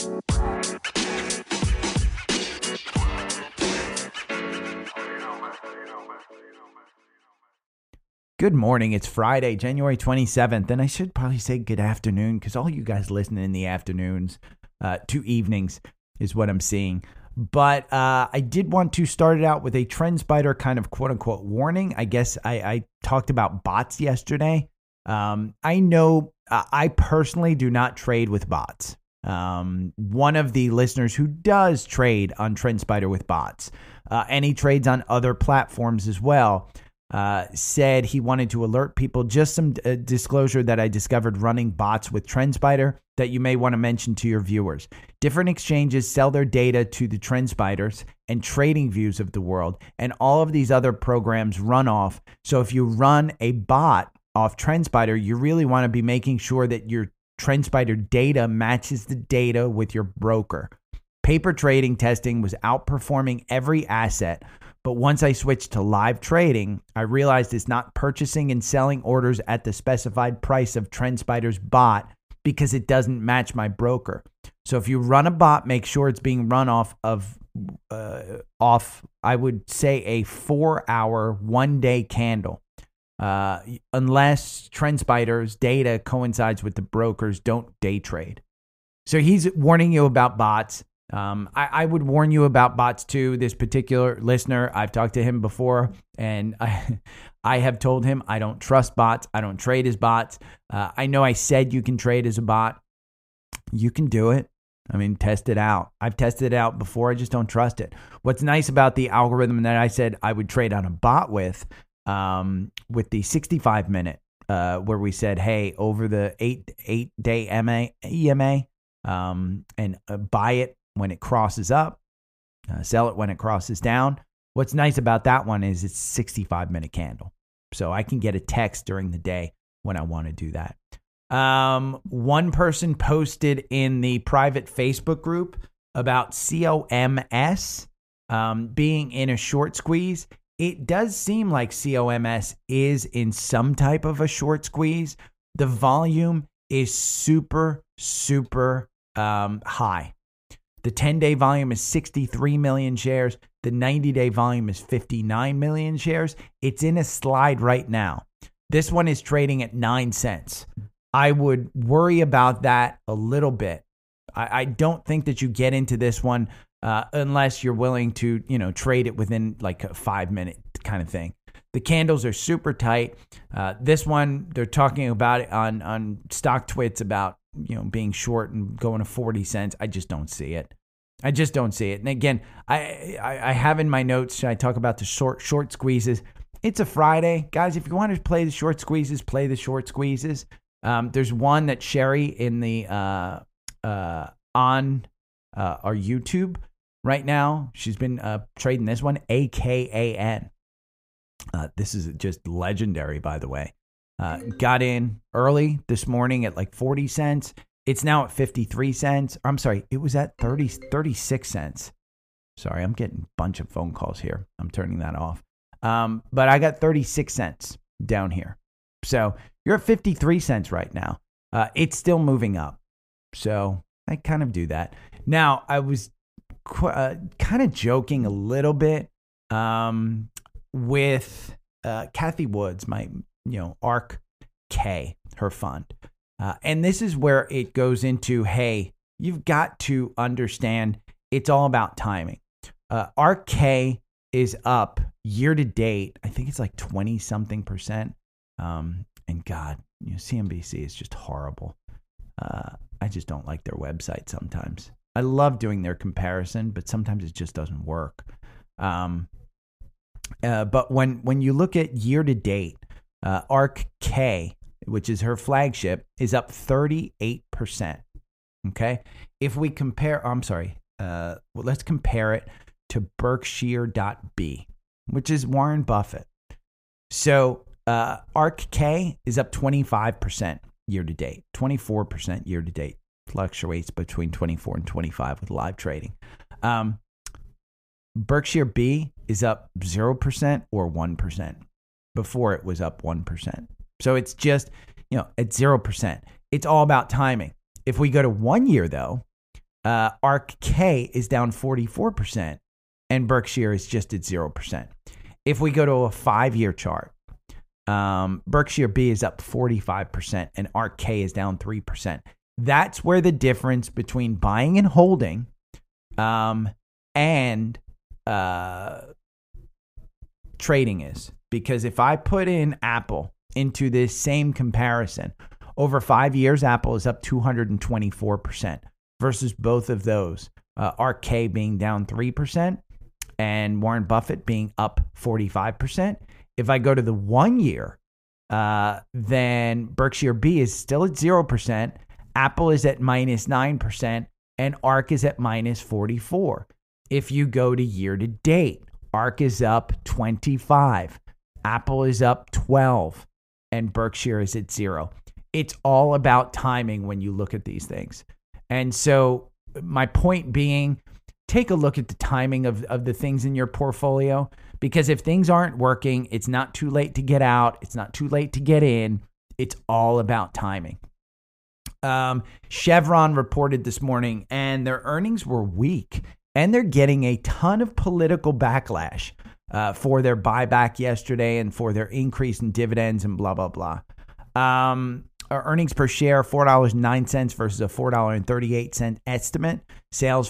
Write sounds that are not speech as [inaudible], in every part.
Good morning. It's Friday, January 27th, and I should probably say good afternoon because all you guys listening in the afternoons uh, to evenings is what I'm seeing. But uh, I did want to start it out with a TrendSpider kind of quote unquote warning. I guess I, I talked about bots yesterday. Um, I know uh, I personally do not trade with bots. Um, one of the listeners who does trade on TrendSpider with bots, uh, and he trades on other platforms as well uh, said he wanted to alert people. Just some uh, disclosure that I discovered running bots with TrendSpider that you may want to mention to your viewers. Different exchanges sell their data to the TrendSpiders and TradingViews of the world, and all of these other programs run off. So if you run a bot off TrendSpider, you really want to be making sure that your TrendSpider data matches the data with your broker. Paper trading testing was outperforming every asset but once I switched to live trading, I realized it's not purchasing and selling orders at the specified price of TrendSpider's bot because it doesn't match my broker. So if you run a bot, make sure it's being run off of uh, off I would say a 4-hour, 1-day candle. Uh, unless TrendSpider's data coincides with the brokers, don't day trade. So he's warning you about bots. Um, I, I, would warn you about bots too. This particular listener, I've talked to him before, and I, [laughs] I have told him I don't trust bots. I don't trade as bots. Uh, I know I said you can trade as a bot. You can do it. I mean, test it out. I've tested it out before. I just don't trust it. What's nice about the algorithm that I said I would trade on a bot with, um, with the 65 minute, uh, where we said, hey, over the eight eight day MA, EMA, um, and uh, buy it when it crosses up, uh, sell it when it crosses down. What's nice about that one is it's 65 minute candle. So I can get a text during the day when I want to do that. Um, one person posted in the private Facebook group about COMS um, being in a short squeeze. It does seem like COMS is in some type of a short squeeze. The volume is super, super um, high. The 10 day volume is 63 million shares. The 90 day volume is 59 million shares. It's in a slide right now. This one is trading at nine cents. I would worry about that a little bit. I, I don't think that you get into this one uh, unless you're willing to, you know, trade it within like a five minute kind of thing. The candles are super tight. Uh, this one, they're talking about it on on StockTwits about you know being short and going to 40 cents. I just don't see it. I just don't see it. And again i i, I have in my notes i talk about the short short squeezes? It's a friday. Guys if you want to play the short squeezes play the short squeezes. Um, there's one that sherry in the uh, uh, on uh, our youtube right now she's been uh, trading this one akan uh, this is just legendary by the way uh, got in early this morning at like 40 cents. It's now at 53 cents. I'm sorry, it was at 30, 36 cents. Sorry, I'm getting a bunch of phone calls here. I'm turning that off. Um, but I got 36 cents down here. So you're at 53 cents right now. Uh, it's still moving up. So I kind of do that. Now, I was uh, kind of joking a little bit um, with uh, Cathie Woods, my you know, ARK K, her fund. Uh, and this is where it goes into hey, you've got to understand it's all about timing. Uh, ARK K is up year to date. I think it's like 20 something percent. Um, and God, you know, CNBC is just horrible. Uh, I just don't like their website sometimes. I love doing their comparison, but sometimes it just doesn't work. Um, uh, but when when you look at year to date, uh, ARK K, which is her flagship, is up 38%. Okay. If we compare, oh, I'm sorry, uh, well, let's compare it to Berkshire.B, which is Warren Buffett. So uh, ARK K is up 25% year to date, 24% year to date, fluctuates between 24 and 25 with live trading. Um, Berkshire B is up 0% or 1% before it was up 1%. So it's just, you know, at 0%. It's all about timing. If we go to one year, though, Uh, ARK K is down 44%, and Berkshire is just at 0%. If we go to a five year chart, um, Berkshire B is up 45%, and ARK K is down 3%. That's where the difference between buying and holding um, and uh, trading is. Because if I put in Apple into this same comparison, over five years, Apple is up 224% versus both of those. Uh, RK being down 3% and Warren Buffett being up 45%. If I go to the one year, uh, then Berkshire B is still at 0%. Apple is at minus 9%, and ARK is at minus 44. If you go to year to date, ARK is up 25, Apple is up 12, and Berkshire is at zero. It's all about timing when you look at these things. And so, my point being, take a look at the timing of, of the things in your portfolio because if things aren't working, it's not too late to get out, it's not too late to get in. It's all about timing. Um, Chevron reported this morning, and their earnings were weak, and they're getting a ton of political backlash uh, for their buyback yesterday and for their increase in dividends and blah blah blah. Um, earnings per share four dollars nine cents versus a four dollar and thirty eight cent estimate. Sales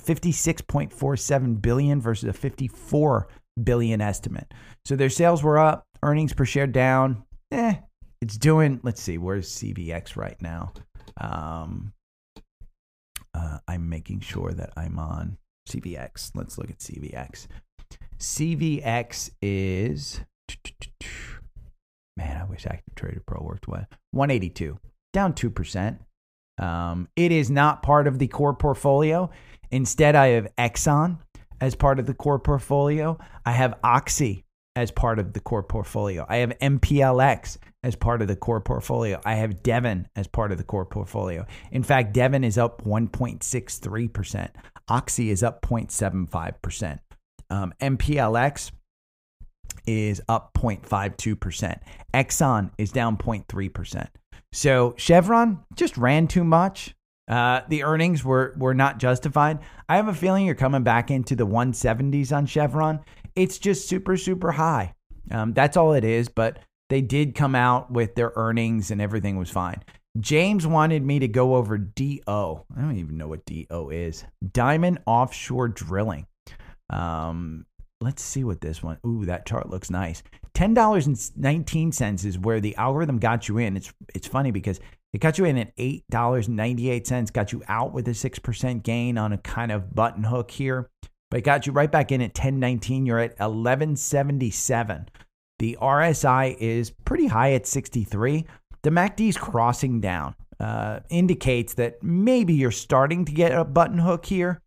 fifty six point four seven billion versus a fifty four billion estimate. So their sales were up, earnings per share down. Eh, it's doing. Let's see, where's CVX right now? Um, uh, I'm making sure that I'm on CVX. Let's look at CVX. CVX is man. I wish Active Trader Pro worked well. 182, down two percent. Um, it is not part of the core portfolio. Instead, I have Exxon as part of the core portfolio. I have Oxy as part of the core portfolio. I have MPLX as part of the core portfolio. I have Devon as part of the core portfolio. In fact, Devon is up 1.63%. Oxy is up 0.75%. Um, MPLX is up 0.52%. Exxon is down 0.3%. So Chevron just ran too much. Uh, the earnings were were not justified. I have a feeling you're coming back into the 170s on Chevron. It's just super super high. Um, that's all it is. But they did come out with their earnings and everything was fine. James wanted me to go over DO. I don't even know what DO is. Diamond Offshore Drilling. Um, let's see what this one. Ooh, that chart looks nice. Ten dollars and nineteen cents is where the algorithm got you in. It's it's funny because it got you in at eight dollars ninety eight cents. Got you out with a six percent gain on a kind of button hook here, but it got you right back in at ten nineteen. You're at eleven seventy seven. The RSI is pretty high at 63. The MACD's crossing down. Uh, indicates that maybe you're starting to get a button hook here.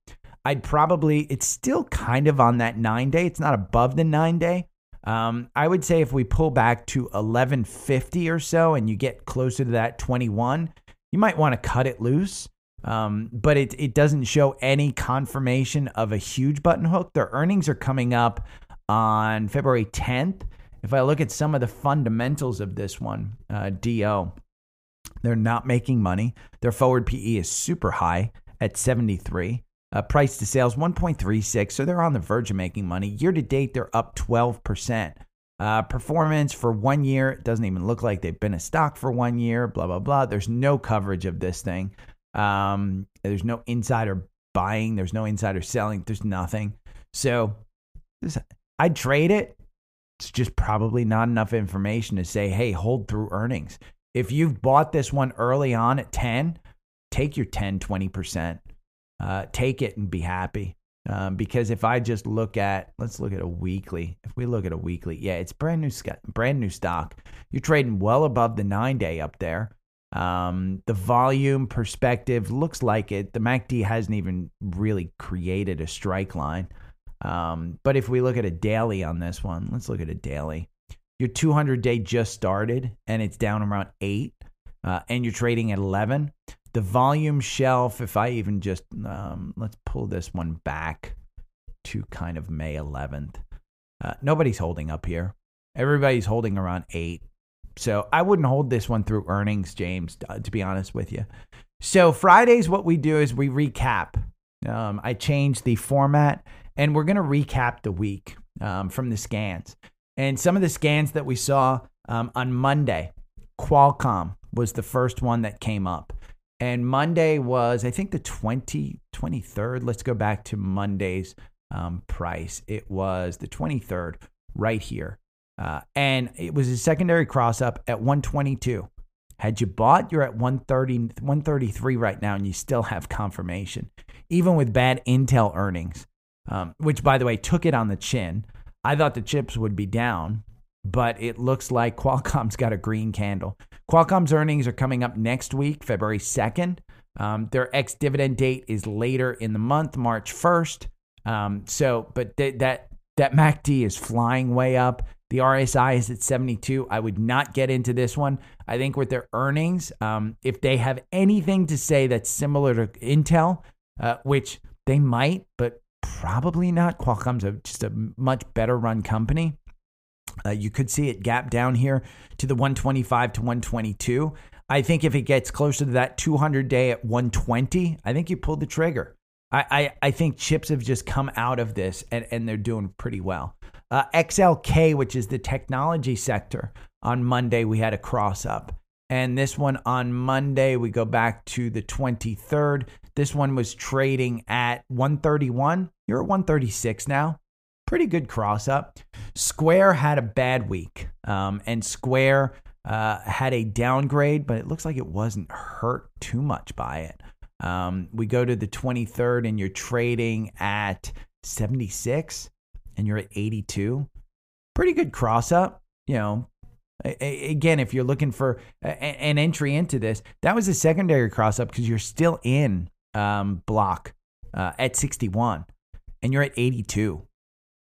I'd probably, it's still kind of on that nine day. It's not above the nine day. Um, I would say if we pull back to 1150 or so and you get closer to that 21, you might want to cut it loose. Um, but it, it doesn't show any confirmation of a huge button hook. Their earnings are coming up on February 10th. If I look at some of the fundamentals of this one, uh, DO, they're not making money. Their forward PE is super high at 73. Uh, price to sales 1.36, so they're on the verge of making money. Year to date, they're up 12%. Uh, performance for one year, it doesn't even look like they've been a stock for one year, blah, blah, blah. There's no coverage of this thing. Um, there's no insider buying, there's no insider selling, there's nothing. So this, I'd trade it it's just probably not enough information to say, hey, hold through earnings. If you've bought this one early on at 10, take your 10, 20%. Uh, take it and be happy. Um, because if I just look at, let's look at a weekly. If we look at a weekly, yeah, it's brand new, brand new stock. You're trading well above the nine day up there. Um, the volume perspective looks like it. The MACD hasn't even really created a strike line. Um, but if we look at a daily on this one, let's look at a daily. Your 200 day just started and it's down around eight, uh, and you're trading at 11. The volume shelf, if I even just um, let's pull this one back to kind of May 11th. Uh, nobody's holding up here. Everybody's holding around eight. So I wouldn't hold this one through earnings, James, uh, to be honest with you. So Fridays, what we do is we recap. Um, I change the format, and we're going to recap the week um, from the scans. And some of the scans that we saw um, on Monday, Qualcomm was the first one that came up. And Monday was, I think, the 20, 23rd. Let's go back to Monday's um, price. It was the 23rd right here. Uh, and it was a secondary cross up at 122. Had you bought, you're at 130, 133 right now, and you still have confirmation, even with bad Intel earnings, um, which, by the way, took it on the chin. I thought the chips would be down, but it looks like [laughs] Qualcomm's got a green candle. Qualcomm's earnings are coming up next week, February 2nd. Um, their ex dividend date is later in the month, March 1st. Um, so, but th- that that MACD is flying way up. The RSI is at 72. I would not get into this one. I think with their earnings, um, if they have anything to say that's similar to Intel, uh, which they might, but probably not. Qualcomm's a, just a much better run company. Uh, you could see it gap down here to the 125 to 122. I think if it gets closer to that 200 day at 120, I think you pull the trigger. I, I, I think chips have just come out of this and, and they're doing pretty well. Uh, XLK, which is the technology sector, on Monday we had a cross up. And this one on Monday, we go back to the 23rd. This one was trading at 131. You're at 136 now. Pretty good cross up. Square had a bad week, um, and Square uh, had a downgrade, but it looks like it wasn't hurt too much by it. Um, we go to the 23rd, and you're trading at 76, and you're at 82. Pretty good cross up. You know, again, if you're looking for an entry into this, that was a secondary cross up because you're still in um, block uh, at 61, and you're at 82.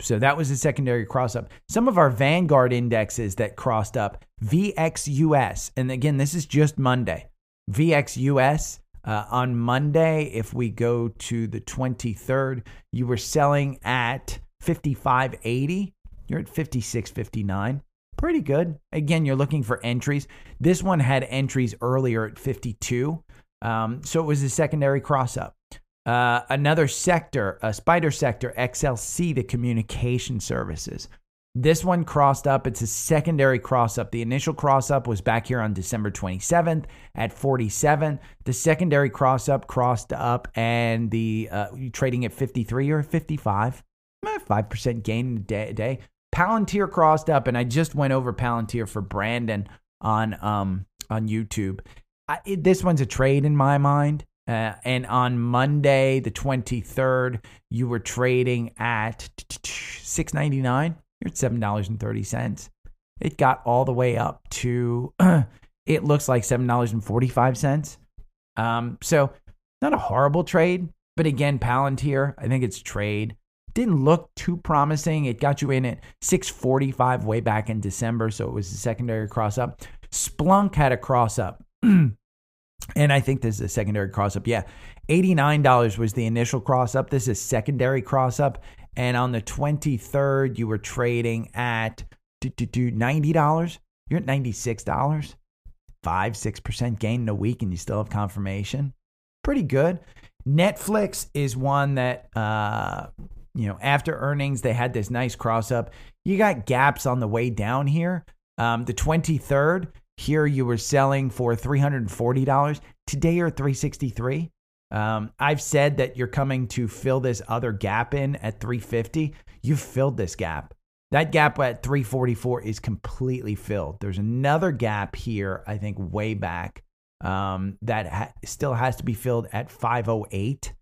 So that was a secondary cross up. Some of our Vanguard indexes that crossed up, VXUS, and again, this is just Monday. VXUS uh, on Monday, if we go to the 23rd, you were selling at 55.80. You're at 56.59. Pretty good. Again, you're looking for entries. This one had entries earlier at 52. Um, so it was a secondary cross up. Uh, another sector, a spider sector, XLC, the communication services. This one crossed up. It's a secondary cross up. The initial cross up was back here on December 27th at 47. The secondary cross up crossed up and the uh, trading at 53 or 55. 5% gain in a day, a day. Palantir crossed up, and I just went over Palantir for Brandon on um on YouTube. I, it, this one's a trade in my mind. Uh, and on Monday, the 23rd, you were trading at 6.99. You're at $7.30. It got all the way up to, [clears throat] it looks like $7.45. Um, so, not a horrible trade, but again, Palantir, I think it's trade. Didn't look too promising. It got you in at 645 way back in December, so it was a secondary cross up. Splunk had a cross up. [clears throat] And I think this is a secondary cross up. Yeah. $89 was the initial cross up. This is secondary cross up. And on the 23rd, you were trading at $90. You're at $96. 5 6% gain in a week, and you still have confirmation. Pretty good. Netflix is one that, uh, you know, after earnings, they had this nice cross up. You got gaps on the way down here. Um, the 23rd, here you were selling for $340. Today you're 363. Um, I've said that you're coming to fill this other gap in at 350. You've filled this gap. That gap at 344 is completely filled. There's another gap here, I think, way back um, that ha- still has to be filled at 508,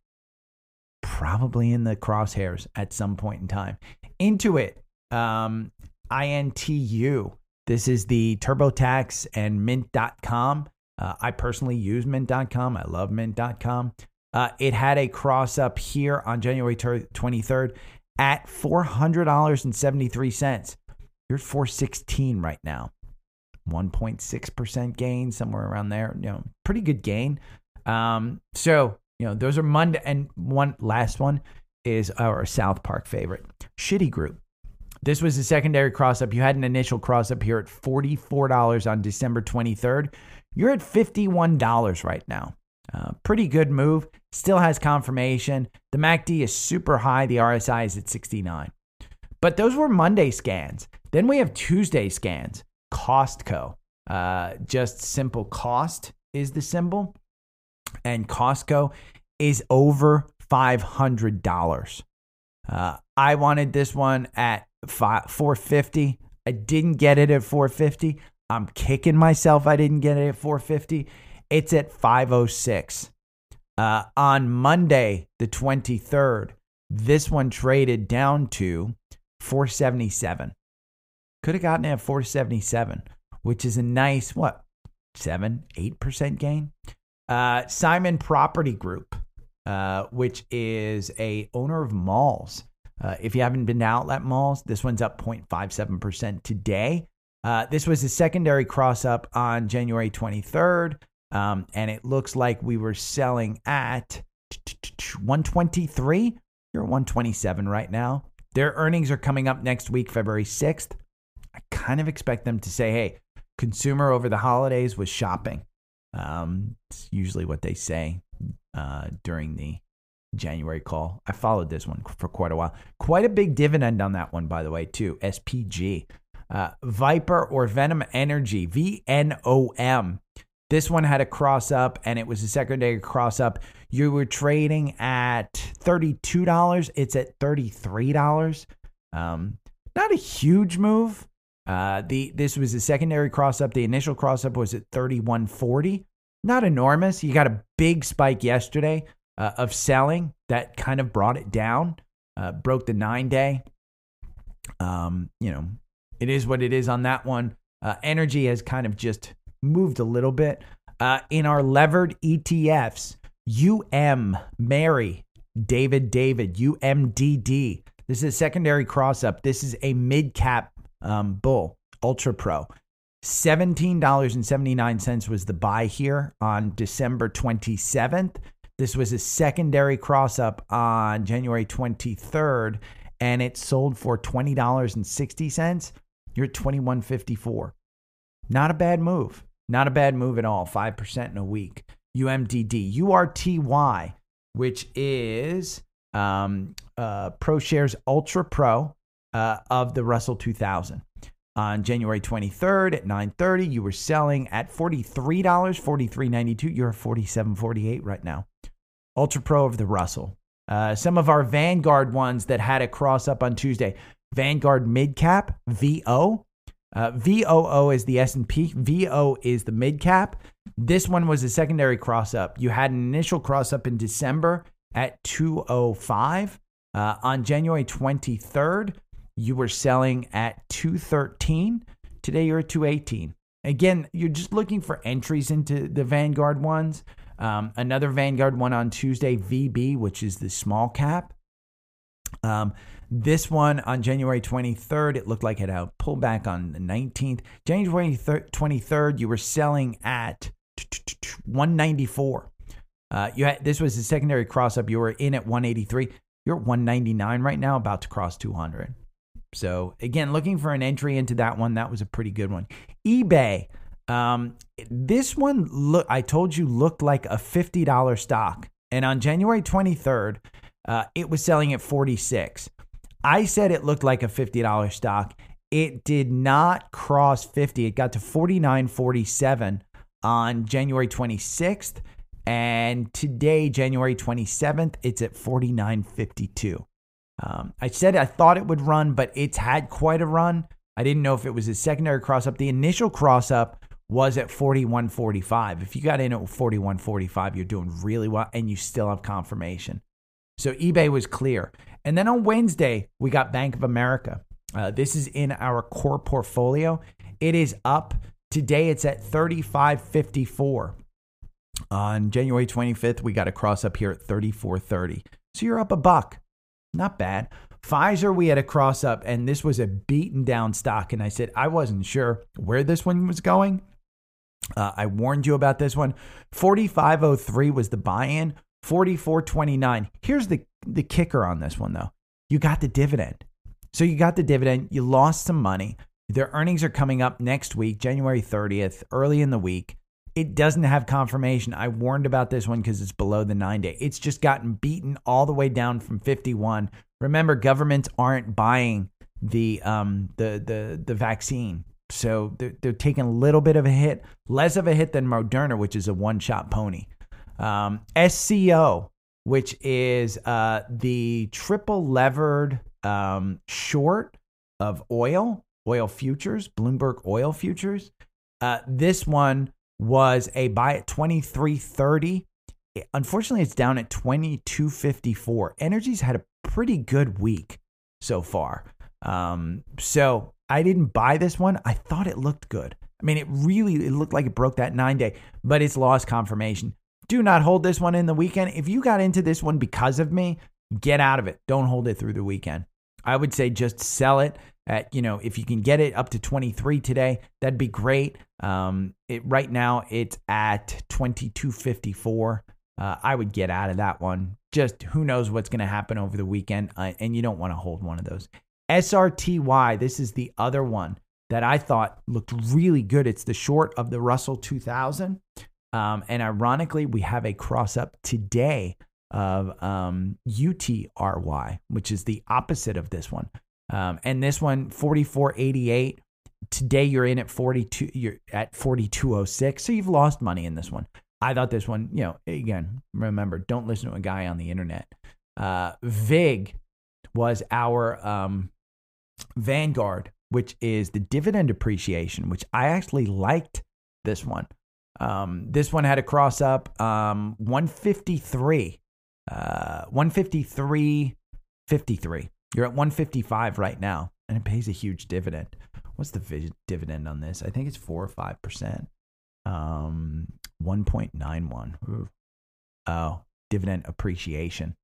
probably in the crosshairs at some point in time. Intuit, um, INTU, this is the TurboTax and Mint.com. Uh, I personally use Mint.com. I love Mint.com. Uh, it had a cross up here on January 23rd at $400.73. You're at 416 right now. 1.6% gain, somewhere around there. You know, pretty good gain. Um, so, you know, those are Monday. And one last one is our South Park favorite, Shitty Group. This was a secondary cross up. You had an initial cross up here at $44 on December 23rd. You're at $51 right now. Uh, pretty good move. Still has confirmation. The MACD is super high. The RSI is at 69. But those were Monday scans. Then we have Tuesday scans. Costco. Uh, just simple cost is the symbol. And Costco is over $500. Uh, I wanted this one at 450. I didn't get it at 450. I'm kicking myself I didn't get it at 450. It's at 506. Uh, on Monday, the 23rd, this one traded down to 477. Could have gotten it at 477, which is a nice, what, 7 8% gain? Uh, Simon Property Group, uh, which is a owner of malls. Uh, if you haven't been to outlet malls, this one's up 0.57% today. Uh, this was a secondary cross up on January 23rd. Um, and it looks like we were selling at 123. You're at 127 right now. Their earnings are coming up next week, February 6th. I kind of expect them to say, hey, consumer over the holidays was shopping. Um, it's usually what they say uh, during the January call. I followed this one for quite a while. Quite a big dividend on that one, by the way, too. SPG. Uh, Viper or Venom Energy, V N O M. This one had a cross up and it was a secondary cross up. You were trading at $32. It's at $33. Um, not a huge move. Uh, the this was a secondary cross up. The initial cross up was at 3140. Not enormous. You got a big spike yesterday uh, of selling that kind of brought it down, uh, broke the nine day. Um, you know, it is what it is on that one. Uh, energy has kind of just moved a little bit. Uh, in our levered ETFs, UM, Mary, David, David, UMDD. This is a secondary cross up. This is a mid cap um, bull, Ultra Pro. $17.79 was the buy here on December 27th. This was a secondary cross up on January 23rd, and it sold for $20.60. You're at 21.54. Not a bad move. Not a bad move at all. 5% in a week. UMDD. URTY, which is um, uh, ProShares Ultra Pro uh, of the Russell 2000. On January 23rd at 9:30, you were selling at $43, $43.92. You're at $47.48 right now. Ultra Pro of the Russell. Uh, some of our Vanguard ones that had a cross up on Tuesday. Vanguard Mid Cap VO uh, VOO is the S&P. VO is the mid cap. This one was a secondary cross up. You had an initial cross up in December at 205. Uh, on January 23rd, you were selling at 213. Today you're at 218. Again, you're just looking for entries into the Vanguard ones. Um, another Vanguard one on Tuesday, VB, which is the small cap. Um, this one on January 23rd, it looked like it had a pullback on the 19th. January 23rd, you were selling at 194. Uh, you had this was a secondary cross up. You were in at 183. You're at 199 right now, about to cross 200. So again, looking for an entry into that one. That was a pretty good one. eBay. Um, this one look I told you looked like a $50 stock. And on January 23rd, uh, it was selling at 46. I said it looked like a $50 stock. It did not cross 50. It got to 49.47 on January 26th. And today, January 27th, it's at 49.52. Um, I said I thought it would run, but it's had quite a run. I didn't know if it was a secondary cross up. The initial cross up was at 41.45. If you got in at 41.45, you're doing really well and you still have confirmation. So eBay was clear. And then on Wednesday, we got Bank of America. Uh, this is in our core portfolio. It is up today. It's at 35.54. On January 25th, we got a cross up here at 34.30. So you're up a buck. Not bad. Pfizer, we had a cross up, and this was a beaten down stock. And I said I wasn't sure where this one was going. Uh, I warned you about this one. 4503 was the buy in. 44.29. Here's the the kicker on this one though. You got the dividend. So you got the dividend, you lost some money. Their earnings are coming up next week, January 30th, early in the week. It doesn't have confirmation. I warned about this one because it's below the nine day. It's just gotten beaten all the way down from 51. Remember, governments aren't buying the um the the the vaccine. So they're, they're taking a little bit of a hit, less of a hit than Moderna, which is a one shot pony. Um, SCO, which is uh, the triple levered um, short of oil, oil futures, Bloomberg oil futures. Uh, this one was a buy at 2330. Unfortunately, it's down at 2254. Energy's had a pretty good week so far. Um, so I didn't buy this one. I thought it looked good. I mean, it really it looked like it broke that nine day, but it's lost confirmation. Do not hold this one in the weekend. If you got into this one because of me, get out of it. Don't hold it through the weekend. I would say just sell it at, you know, if you can get it up to 23 today, that'd be great. Um, it, right now it's at 2254. Uh, I would get out of that one. Just who knows what's going to happen over the weekend, uh, and you don't want to hold one of those. SRTY, this is the other one that I thought looked really good. It's the short of the Russell 2000. Um, and ironically, we have a cross up today of um, UTRY, which is the opposite of this one. Um, and this one, 4488. Today you're in at 42, you're at 4206. So you've lost money in this one. I thought this one, you know, again, remember, don't listen to a guy on the internet. Uh, VIG was our um, Vanguard, which is the dividend appreciation, which I actually liked this one. Um, this one had a cross up um, 153, uh, 153, 53. You're at 155 right now, and it pays a huge dividend. What's the vi- dividend on this? I think it's four or five percent. Um, 1.91. Oh, dividend appreciation.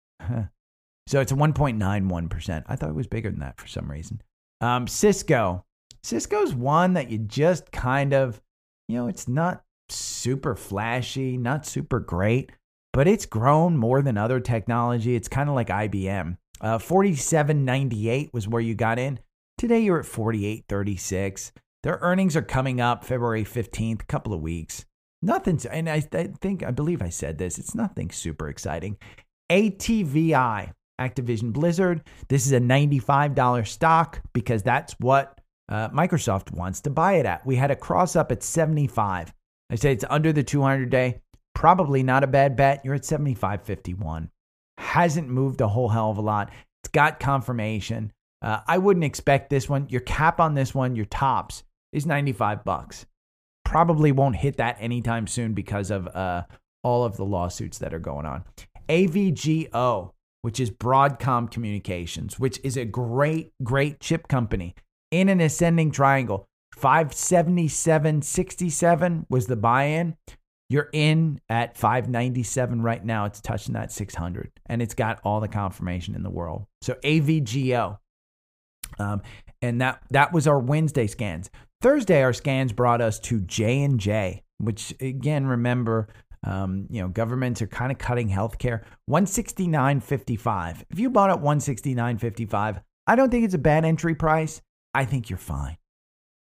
so it's a 1.91%. I thought it was bigger than that for some reason. Um, Cisco. Cisco's one that you just kind of, you know, it's not super flashy, not super great, but it's grown more than other technology. It's kind of like IBM. Uh, 47.98 was where you got in. Today you're at 48.36. Their earnings are coming up February 15th, a couple of weeks. Nothing, and I, I think, I believe I said this, it's nothing super exciting. ATVI, Activision Blizzard. This is a $95 stock because that's what uh, Microsoft wants to buy it at. We had a cross up at 75. I say it's under the 200 day. Probably not a bad bet. You're at 75.51. Hasn't moved a whole hell of a lot. It's got confirmation. Uh, I wouldn't expect this one. Your cap on this one, your tops, is 95 bucks. Probably won't hit that anytime soon because of uh, all of the lawsuits that are going on. AVGO, which is Broadcom Communications, which is a great, great chip company in an ascending triangle. 577.67 was the buy in. You're in at 597 right now. It's touching that 600 and it's got all the confirmation in the world. So AVGO. Um, and that that was our Wednesday scans. Thursday our scans brought us to J&J, which again remember um, you know, governments are kind of cutting healthcare. 169.55. If you bought at 169.55, I don't think it's a bad entry price. I think you're fine.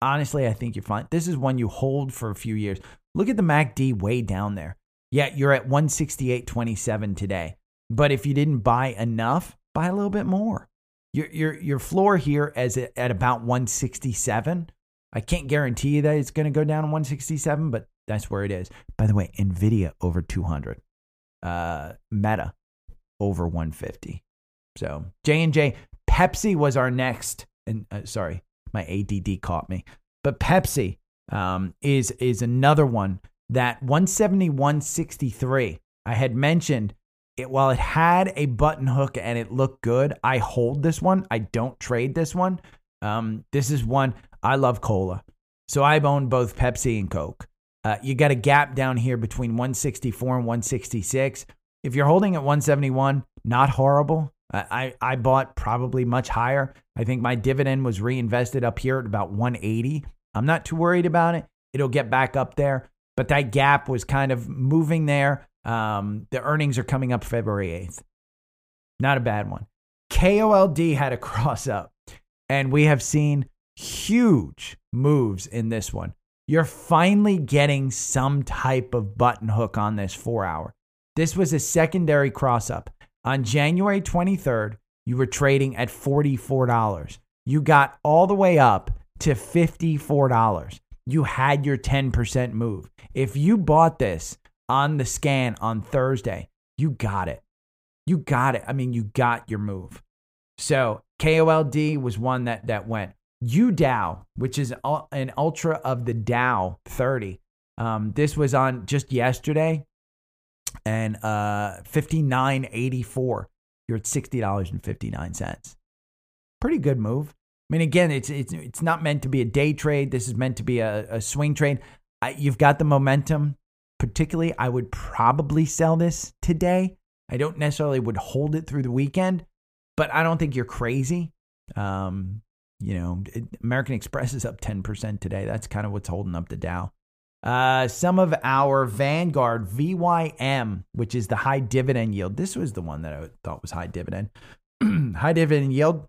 Honestly, I think you're fine. This is one you hold for a few years. Look at the MACD way down there. Yeah, you're at 168.27 today. But if you didn't buy enough, buy a little bit more. Your your your floor here is at about 167. I can't guarantee you that it's going to go down to 167, but that's where it is. By the way, Nvidia over 200, uh, Meta over 150. So J and J, Pepsi was our next. And uh, sorry, my ADD caught me. But Pepsi um, is is another one that 171.63. I had mentioned it while it had a button hook and it looked good. I hold this one. I don't trade this one. Um, this is one I love cola, so I've owned both Pepsi and Coke. Uh, you got a gap down here between 164 and 166. If you're holding at 171, not horrible. I, I bought probably much higher. I think my dividend was reinvested up here at about 180. I'm not too worried about it. It'll get back up there, but that gap was kind of moving there. Um, the earnings are coming up February 8th. Not a bad one. KOLD had a [laughs] cross up, and we have seen huge moves in this one. You're finally getting some type of button hook on this four hour. This was a secondary cross up. On January 23rd, you were trading at $44. You got all the way up to $54. You had your 10% move. If you bought this on the scan on Thursday, you got it. You got it. I mean, you got your move. So KOLD was one that that went. UDOW, which is an ultra of the Dow 30. Um, this was on just yesterday and uh 59.84. You're at $60.59. Pretty good move. I mean, again, it's it's it's not meant to be a day trade. This is meant to be a, a swing trade. I, you've got the momentum. Particularly, I would probably sell this today. I don't necessarily would hold it through the weekend, but I don't think you're crazy. Um, you know, American Express is up 10% today. That's kind of what's holding up the Dow. Uh, some of our Vanguard VYM, which is the high dividend yield. This was the one that I thought was high dividend. [clears throat] high dividend yield,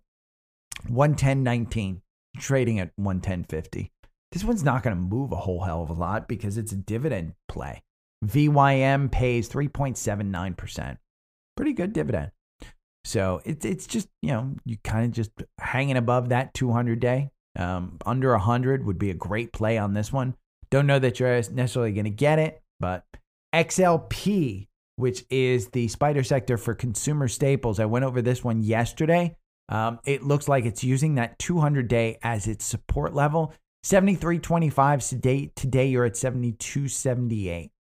110.19, trading at 110.50. This one's not going to move a whole hell of a lot because it's a dividend play. VYM pays 3.79%. Pretty good dividend. So it's it's just, you know, you kind of just hanging above that 200 day. Um, under 100 would be a great play on this one. Don't know that you're necessarily going to get it, but XLP, which is the spider sector for consumer staples, I went over this one yesterday. Um, it looks like it's using that 200 day as its support level. 73.25 today. Today you're at 72.78.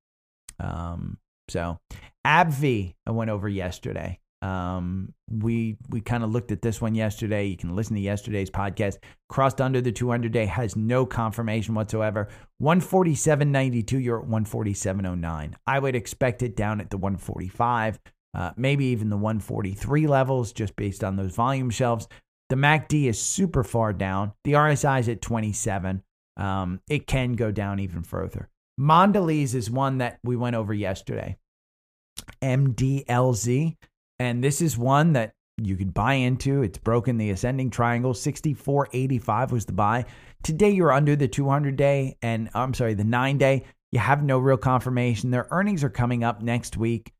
Um, so AbbVie, I went over yesterday. Um, we we kind of looked at this one yesterday. You can listen to yesterday's podcast. Crossed under the 200 day has no confirmation whatsoever. 147.92. You're at 147.09. I would expect it down at the 145, uh, maybe even the 143 levels, just based on those volume shelves. The MACD is super far down. The RSI is at 27. Um, it can go down even further. Mondelez is one that we went over yesterday. MDLZ. And this is one that you could buy into. It's broken the ascending triangle. 64.85 was the buy. Today you're under the 200 day and I'm sorry, the 9 day. You have no real confirmation. Their earnings are coming up next week.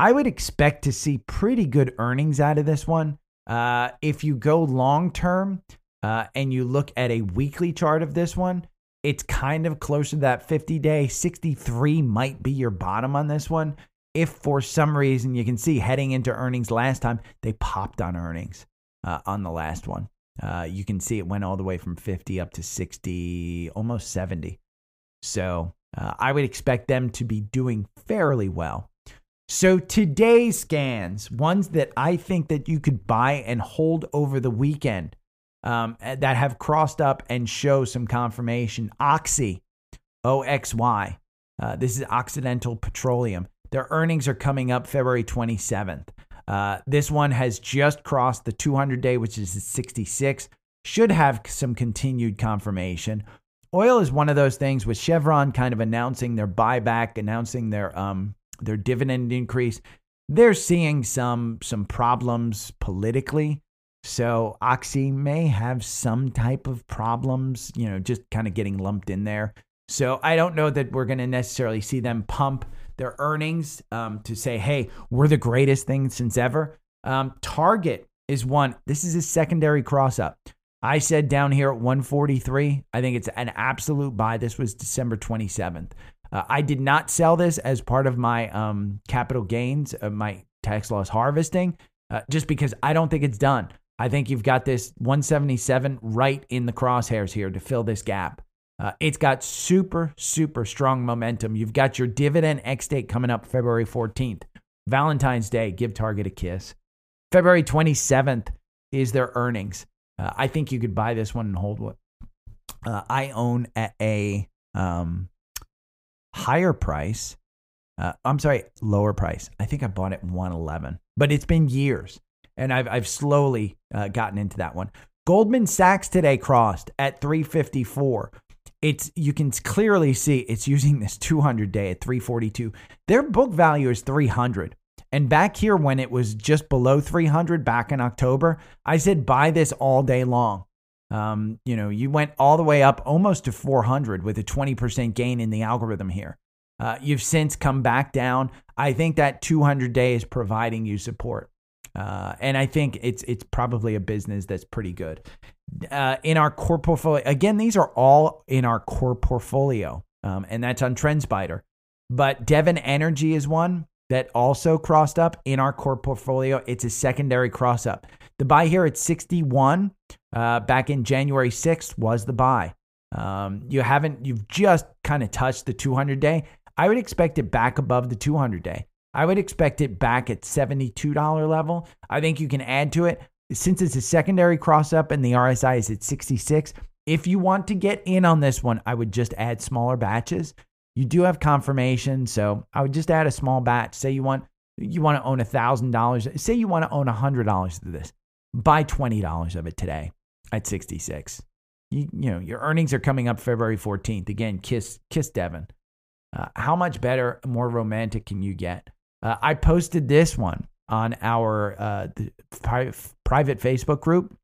I would expect to see pretty good earnings out of this one. Uh, if you go long term uh, and you look at a weekly chart of this one, it's kind of close to that 50 day. 63 might be your bottom on this one. If for some reason you can see heading into earnings last time, they popped on earnings uh, on the last one. Uh, you can see it went all the way from 50 up to 60, almost 70. So uh, I would expect them to be doing fairly well. So today's scans, ones that I think that you could buy and hold over the weekend, um, eh, that have crossed up and show some confirmation. Oxy, OXY. Uh, this is Occidental Petroleum. Their earnings are coming up February 27th. Uh, this one has just crossed the 200 day, which is 66. Should have some continued confirmation. Oil is one of those things with Chevron kind of announcing their buyback, announcing their um, their dividend increase. They're seeing some some problems politically. So Oxy may have some type of problems, you know, just kind of getting lumped in there. So I don't know that we're going to necessarily see them pump their earnings um, to say, hey, we're the greatest thing since ever. Um, Target is one. This is a secondary cross up. I said down here at 143, I think it's an absolute buy. This was December 27th. Uh, I did not sell this as part of my um, capital gains, uh, my tax loss harvesting, uh, just because I don't think it's done. I think you've got this 177 right in the crosshairs here to fill this gap. Uh, it's got super, super strong momentum. You've got your dividend X date coming up February 14th. Valentine's Day, give Target a kiss. February 27th is their earnings. Uh, I think you could buy this one and hold what uh, I own at a um, higher price. Uh, I'm sorry, lower price. I think I bought it 111, but it's been years, and I've I've slowly uh, gotten into that one. Goldman Sachs today crossed at 354 it's you can clearly see it's using this 200 day at 342. Their book value is 300. And back here when it was just below 300 back in October, I said buy this all day long. Um, you know, you went all the way up almost to 400 with a 20% gain in the algorithm here. Uh, you've since come back down. I think that 200 day is providing you support. Uh, and I think it's it's probably a business that's pretty good. Uh, in our core portfolio, again, these are all in our core portfolio, um, and that's on TrendSpider. But Devon Energy is one that also crossed up in our core portfolio. It's a secondary cross up. The buy here at 61 uh, back in January 6th was the buy. Um, you haven't, you've just kind of touched the 200 day. I would expect it back above the 200 day. I would expect it back at $72 level. I think you can add to it since it's a secondary cross up and the RSI is at 66. If you want to get in on this one, I would just add smaller batches. You do have confirmation, so I would just add a small batch. Say you want you want to own $1,000. Say you want to own $100 of this. Buy $20 of it today at 66. You, you know, your earnings are coming up February 14th. Again, kiss kiss Devon. Uh, how much better, more romantic can you get? Uh, I posted this one on our uh, pri- private Facebook group.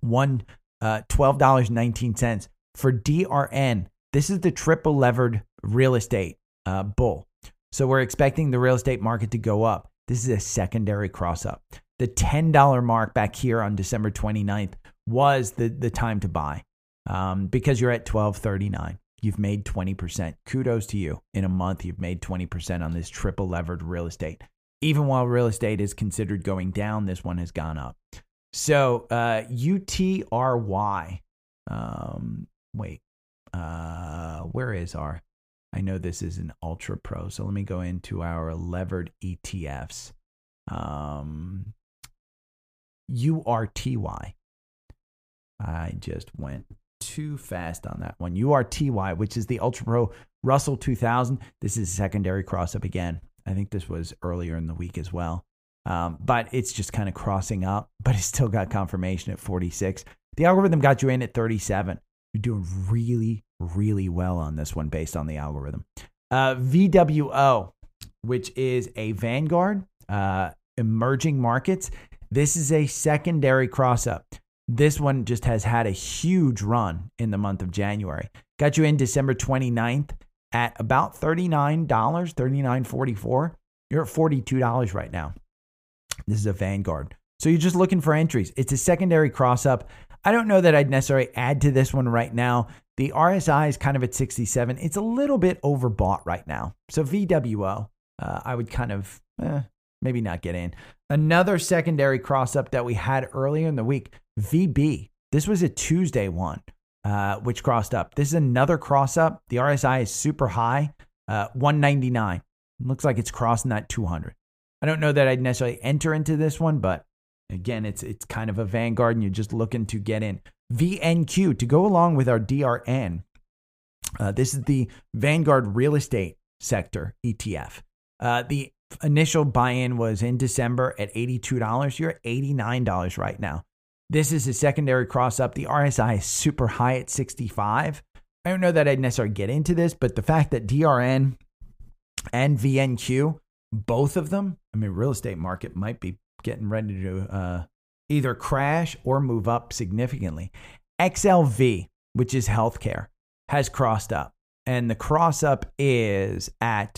One uh, twelve dollars nineteen cents for DRN. This is the triple levered real estate uh, bull. So we're expecting the real estate market to go up. This is a secondary cross up. The $10 mark back here on December 29th was the, the time to buy um, because you're at 1239 you've made 20%. Kudos to you. In a month, you've made 20% on this triple levered real estate. Even while real estate is considered going down, this one has gone up. So, uh, UTRY. Um, wait, uh, where is our? I know this is an ultra pro. So let me go into our levered ETFs. Um, URTY. I just went too fast on that one. URTY, which is the Ultra Pro Russell 2000. This is a secondary cross up again. I think this was earlier in the week as well. Um, but it's just kind of crossing up, [laughs] but it still got confirmation at 46. The algorithm got you in at 37. You're doing really, really well on this one based on the algorithm. Uh, VWO, which is a Vanguard uh, emerging markets. This is a secondary cross up. This one just has had a huge run in the month of January. Got you in December 29th at about $39, $39.44. You're at $42 right now. This is a Vanguard. So you're just looking for entries. It's a secondary cross up. I don't know that I'd necessarily add to this one right now. The RSI is kind of at 67. It's a little bit overbought right now. So VWO, uh, I would kind of eh, maybe not get in. Another secondary cross up that we had earlier in the week VB. This was a Tuesday one, uh, which crossed up. This is another cross up. The RSI is super high, uh, 199. looks like it's crossing that 200. I don't know that I'd necessarily enter into this one, but again, it's it's kind of a vanguard, and you're just looking to get in. VNQ to go along with our DRN. Uh, this is the Vanguard Real Estate Sector ETF. Uh, the initial buy-in was in December at $82. You're at $89 right now. This is a secondary cross up. The RSI is super high at 65. I don't know that I'd necessarily get into this, but the fact that DRN and VNQ, both of them, I mean, real estate market might be getting ready to uh, either crash or move up significantly. XLV, which is healthcare, has crossed up. And the cross up is at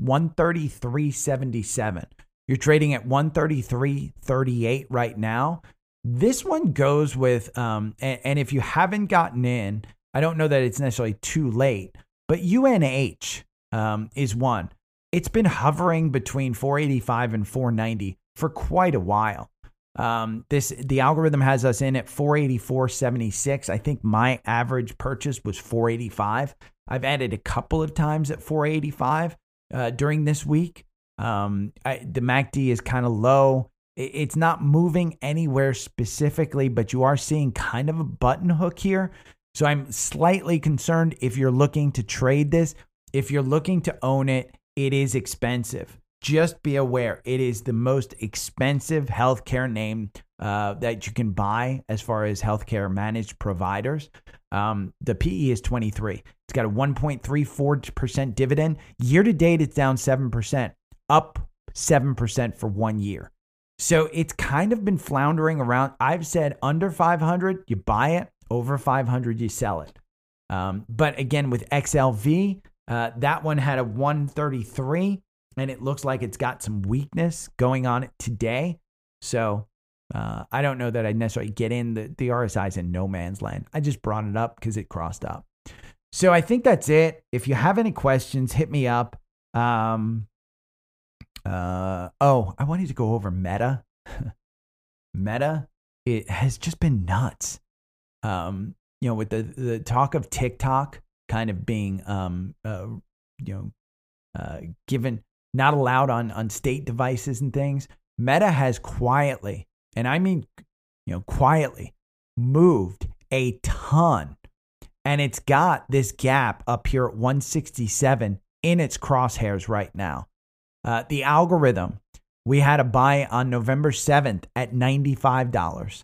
133.77. You're trading at 133.38 right now. This one goes with, um, and, and if you haven't gotten in, I don't know that it's necessarily too late, but UNH um, is one. It's been hovering between 485 and 490 for quite a while. Um, this the algorithm has us in at 484.76. I think my average purchase was 485. I've added a couple of times at 485 uh, during this week. Um, I, the MACD is kind of low. It's not moving anywhere specifically, but you are seeing kind of a button hook here. So I'm slightly concerned if you're looking to trade this. If you're looking to own it, it is expensive. Just be aware, it is the most expensive healthcare name uh, that you can buy as far as healthcare managed providers. Um, the PE is 23. It's got a 1.34% dividend. Year to date, it's down 7%, up 7% for one year. So it's kind of been floundering around. I've said under 500, you buy it. Over 500, you sell it. Um, but again, with XLV, uh, that one had a 133, and it looks like it's got some weakness going on today. So uh, I don't know that I'd necessarily get in. The, the RSI's in no man's land. I just brought it up because it crossed up. So I think that's it. If you have any questions, hit me up. Um, uh, oh, I wanted to go over Meta. [laughs] Meta, it has just been nuts. Um, you know, with the the talk of TikTok kind of being, um, uh, you know, uh, given not allowed on on state devices and things. Meta has quietly, and I mean, you know, quietly moved a ton, and it's got this gap up here at 167 in its crosshairs right now. Uh, the algorithm, we had a buy on November 7th at $95.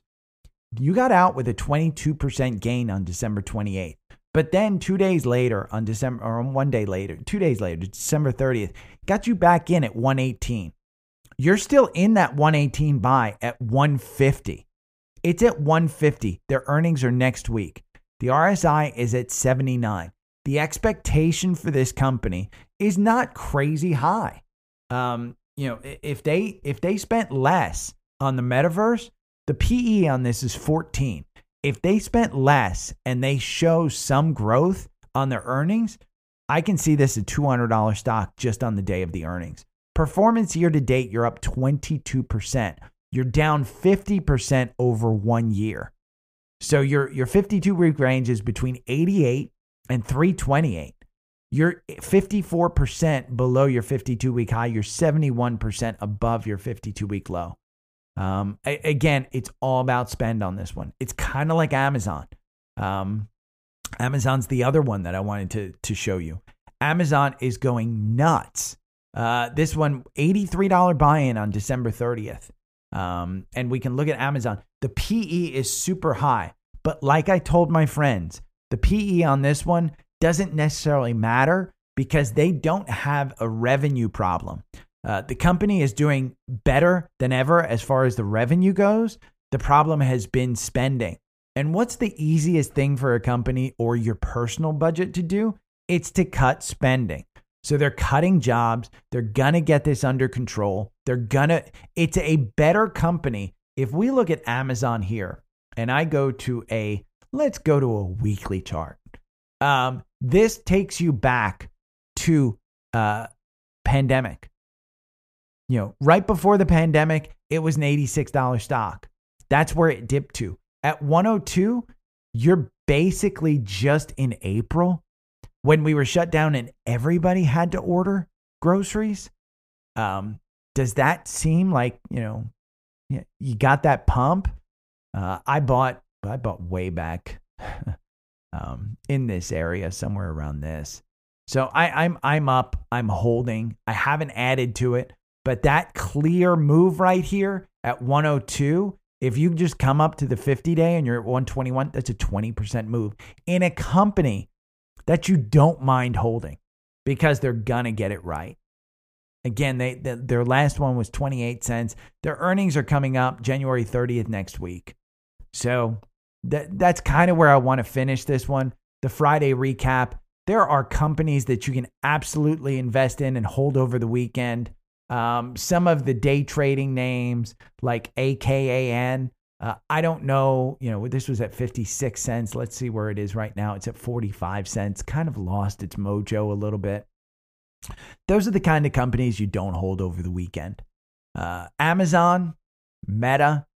You got out with a 22% gain on December 28th. But then two days later, on December, or one day later, two days later, December 30th, got you back in at 118. You're still in that 118 buy at 150. It's at 150. Their earnings are next week. The RSI is at 79. The expectation for this company is not crazy high. Um, you know, if they if they spent less on the metaverse, the PE on this is 14. If they spent less and they show some growth on their earnings, I can see this a $200 stock just on the day of the earnings. Performance year to date, you're up 22%. You're down 50% over one year. So your, your 52 week range is between 88 and 328. You're 54% below your 52 week high. You're 71% above your 52 week low. Um, again, it's all about spend on this one. It's kind of like Amazon. Um, Amazon's the other one that I wanted to, to show you. Amazon is going nuts. Uh, this one, $83 buy in on December 30th. Um, and we can look at Amazon. The PE is super high. But like I told my friends, the PE on this one doesn't necessarily matter because they don't have a revenue problem. Uh, the company is doing better than ever as far as the revenue goes. The problem has been spending. And what's the easiest thing for a company or your personal budget to do? It's to cut spending. So they're cutting jobs. They're going to get this under control. They're going to, it's a better company. If we look at Amazon here and I go to a, let's go to a weekly chart. Um, this takes you back to uh, pandemic. You know, right before the pandemic, it was an $86 stock. That's where it dipped to. At 102, you're basically just in April when we were shut down and everybody had to order groceries. Um, does that seem like, you know, you got that pump? Uh, I bought, I bought way back [laughs] um, in this area, somewhere around this. So I, I'm I'm up. I'm holding. I haven't added to it, but that clear move right here at 102. If you just come up to the 50 day and you're at 121, that's a 20% move in a company that you don't mind holding because they're gonna get it right. Again, they, their last one was 28 cents. Their earnings are coming up January 30th next week. So that that's kind of where I want to finish this one. The Friday recap. There are companies that you can absolutely invest in and hold over the weekend. Um, some of the day trading names like AKAN. Uh, I don't know. You know, this was at 56 cents. Let's see where it is right now. It's at 45 cents. Kind of lost its mojo a little bit. Those are the kind of companies you don't hold over the weekend. Uh, Amazon, Meta,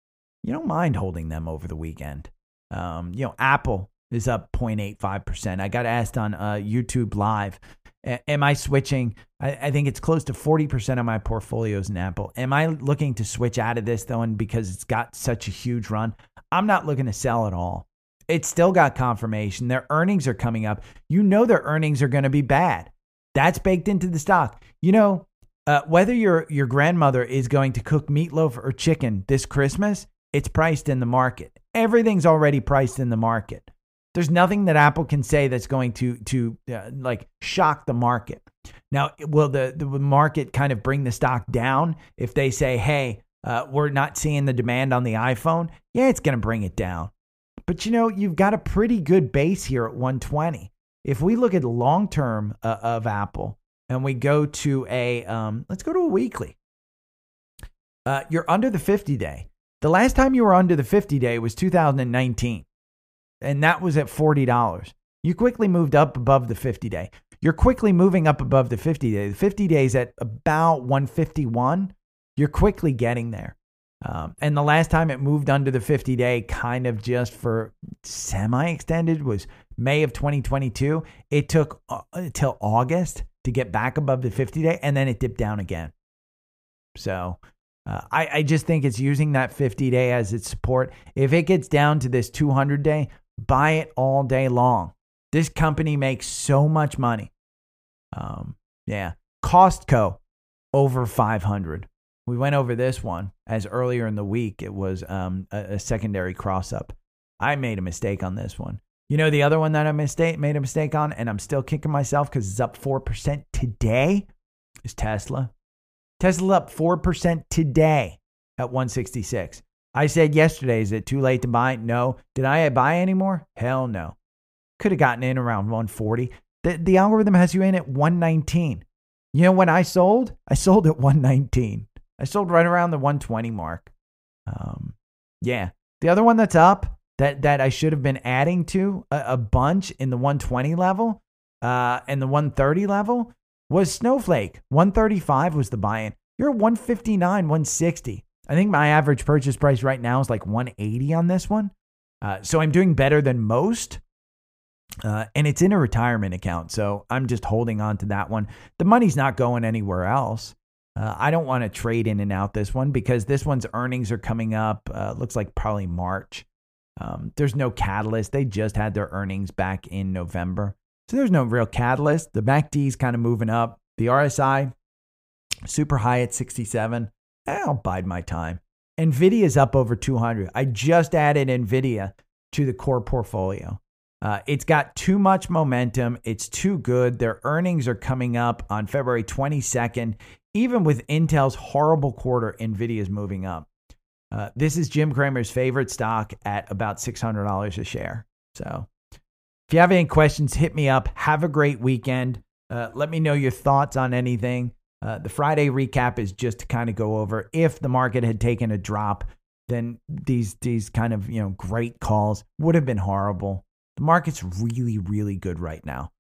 you don't mind holding them over the weekend. Um, you know, Apple is up 0.85%. I got asked on uh, YouTube Live, am I switching? I, I, think it's close to 40% of my portfolios in Apple. Am I looking to switch out of this though? And because it's got such a huge run, I'm not looking to sell at all. It's still got confirmation. Their earnings are coming up. You know their earnings are going to be bad. That's baked into the stock. You know, uh, whether your your grandmother is going to cook meatloaf or chicken this Christmas, it's priced in the market. Everything's already priced in the market. There's nothing that Apple can say that's going to to uh, like shock the market. Now, will the the market kind of bring the stock down if they say, "Hey, uh, we're not seeing the demand on the iPhone"? Yeah, it's going to bring it down. But you know, you've got a pretty good base here at 120. If we look at long term uh, of Apple and we go to a, um, let's go to a weekly. Uh, you're under the 50 day. The last time you were under the 50 day was 2019, and that was at $40. You quickly moved up above the 50 day. You're quickly moving up above the 50 day. The 50 days at about 151. You're quickly getting there. Um, and the last time it moved under the 50 day, kind of just for semi extended, was May of 2022. It took uh, until August to get back above the 50 day, and then it dipped down again. So uh, I, I just think it's using that 50 day as its support. If it gets down to this 200 day, buy it all day long. This company makes so much money. Um, yeah. Costco over 500. We went over this one as earlier in the week it was um, a, a secondary cross up. I made a mistake on this one. You know the other one that I mistake made a mistake on, and I'm still kicking myself because it's up four percent today. Is Tesla? Tesla up four percent today at 166. I said yesterday, is it too late to buy? No. Did I buy anymore? Hell no. Could have gotten in around 140. The, the algorithm has you in at 119. You know when I sold? I sold at 119. I sold right around the 120 mark. Um, yeah. The other one that's up that that I should have been adding to a, a bunch in the 120 level uh, and the 130 level was Snowflake. 135 was the buy-in. You're 159, 160. I think my average purchase price right now is like 180 on this one. Uh, so I'm doing better than most. Uh, and it's in a retirement account. So I'm just holding on to that one. The money's not going anywhere else. Uh, I don't want to trade in and out this one because this one's earnings are coming up. Uh, looks like probably March. Um, there's no catalyst. They just had their earnings back in November. So there's no real catalyst. The MACD is kind of moving up. The RSI, super high at 67. I'll bide my time. NVIDIA is up over 200. I just added NVIDIA to the core portfolio. Uh, it's got too much momentum. It's too good. Their earnings are coming up on February 22nd. Even with Intel's horrible quarter, NVIDIA is moving up. Uh, this is Jim Cramer's favorite stock at about $600 a share. So if you have any questions, hit me up. Have a great weekend. Uh, let me know your thoughts on anything. Uh, the Friday recap is just to kind of go over if the market had taken a drop, then these these kind of you know great calls would have been horrible. The market's really really good right now.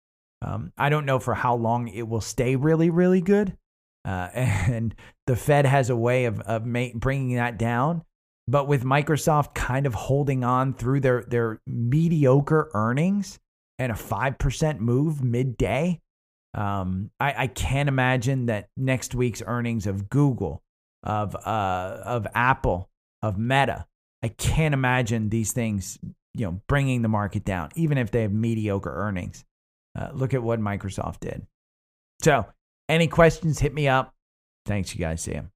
Um, I don't know for how long it will stay really really good, uh, [laughs] and the Fed has a way of of ma- bringing that down. But with Microsoft kind of holding on through their their mediocre earnings and a five percent move midday, um, I, I can't imagine that next week's earnings of Google, of uh, of Apple, of Meta, I can't imagine these things, you know, bringing the market down, even if they have mediocre earnings. Uh, look at what Microsoft did. So, any questions? Hit me up. Thanks, you guys. See you.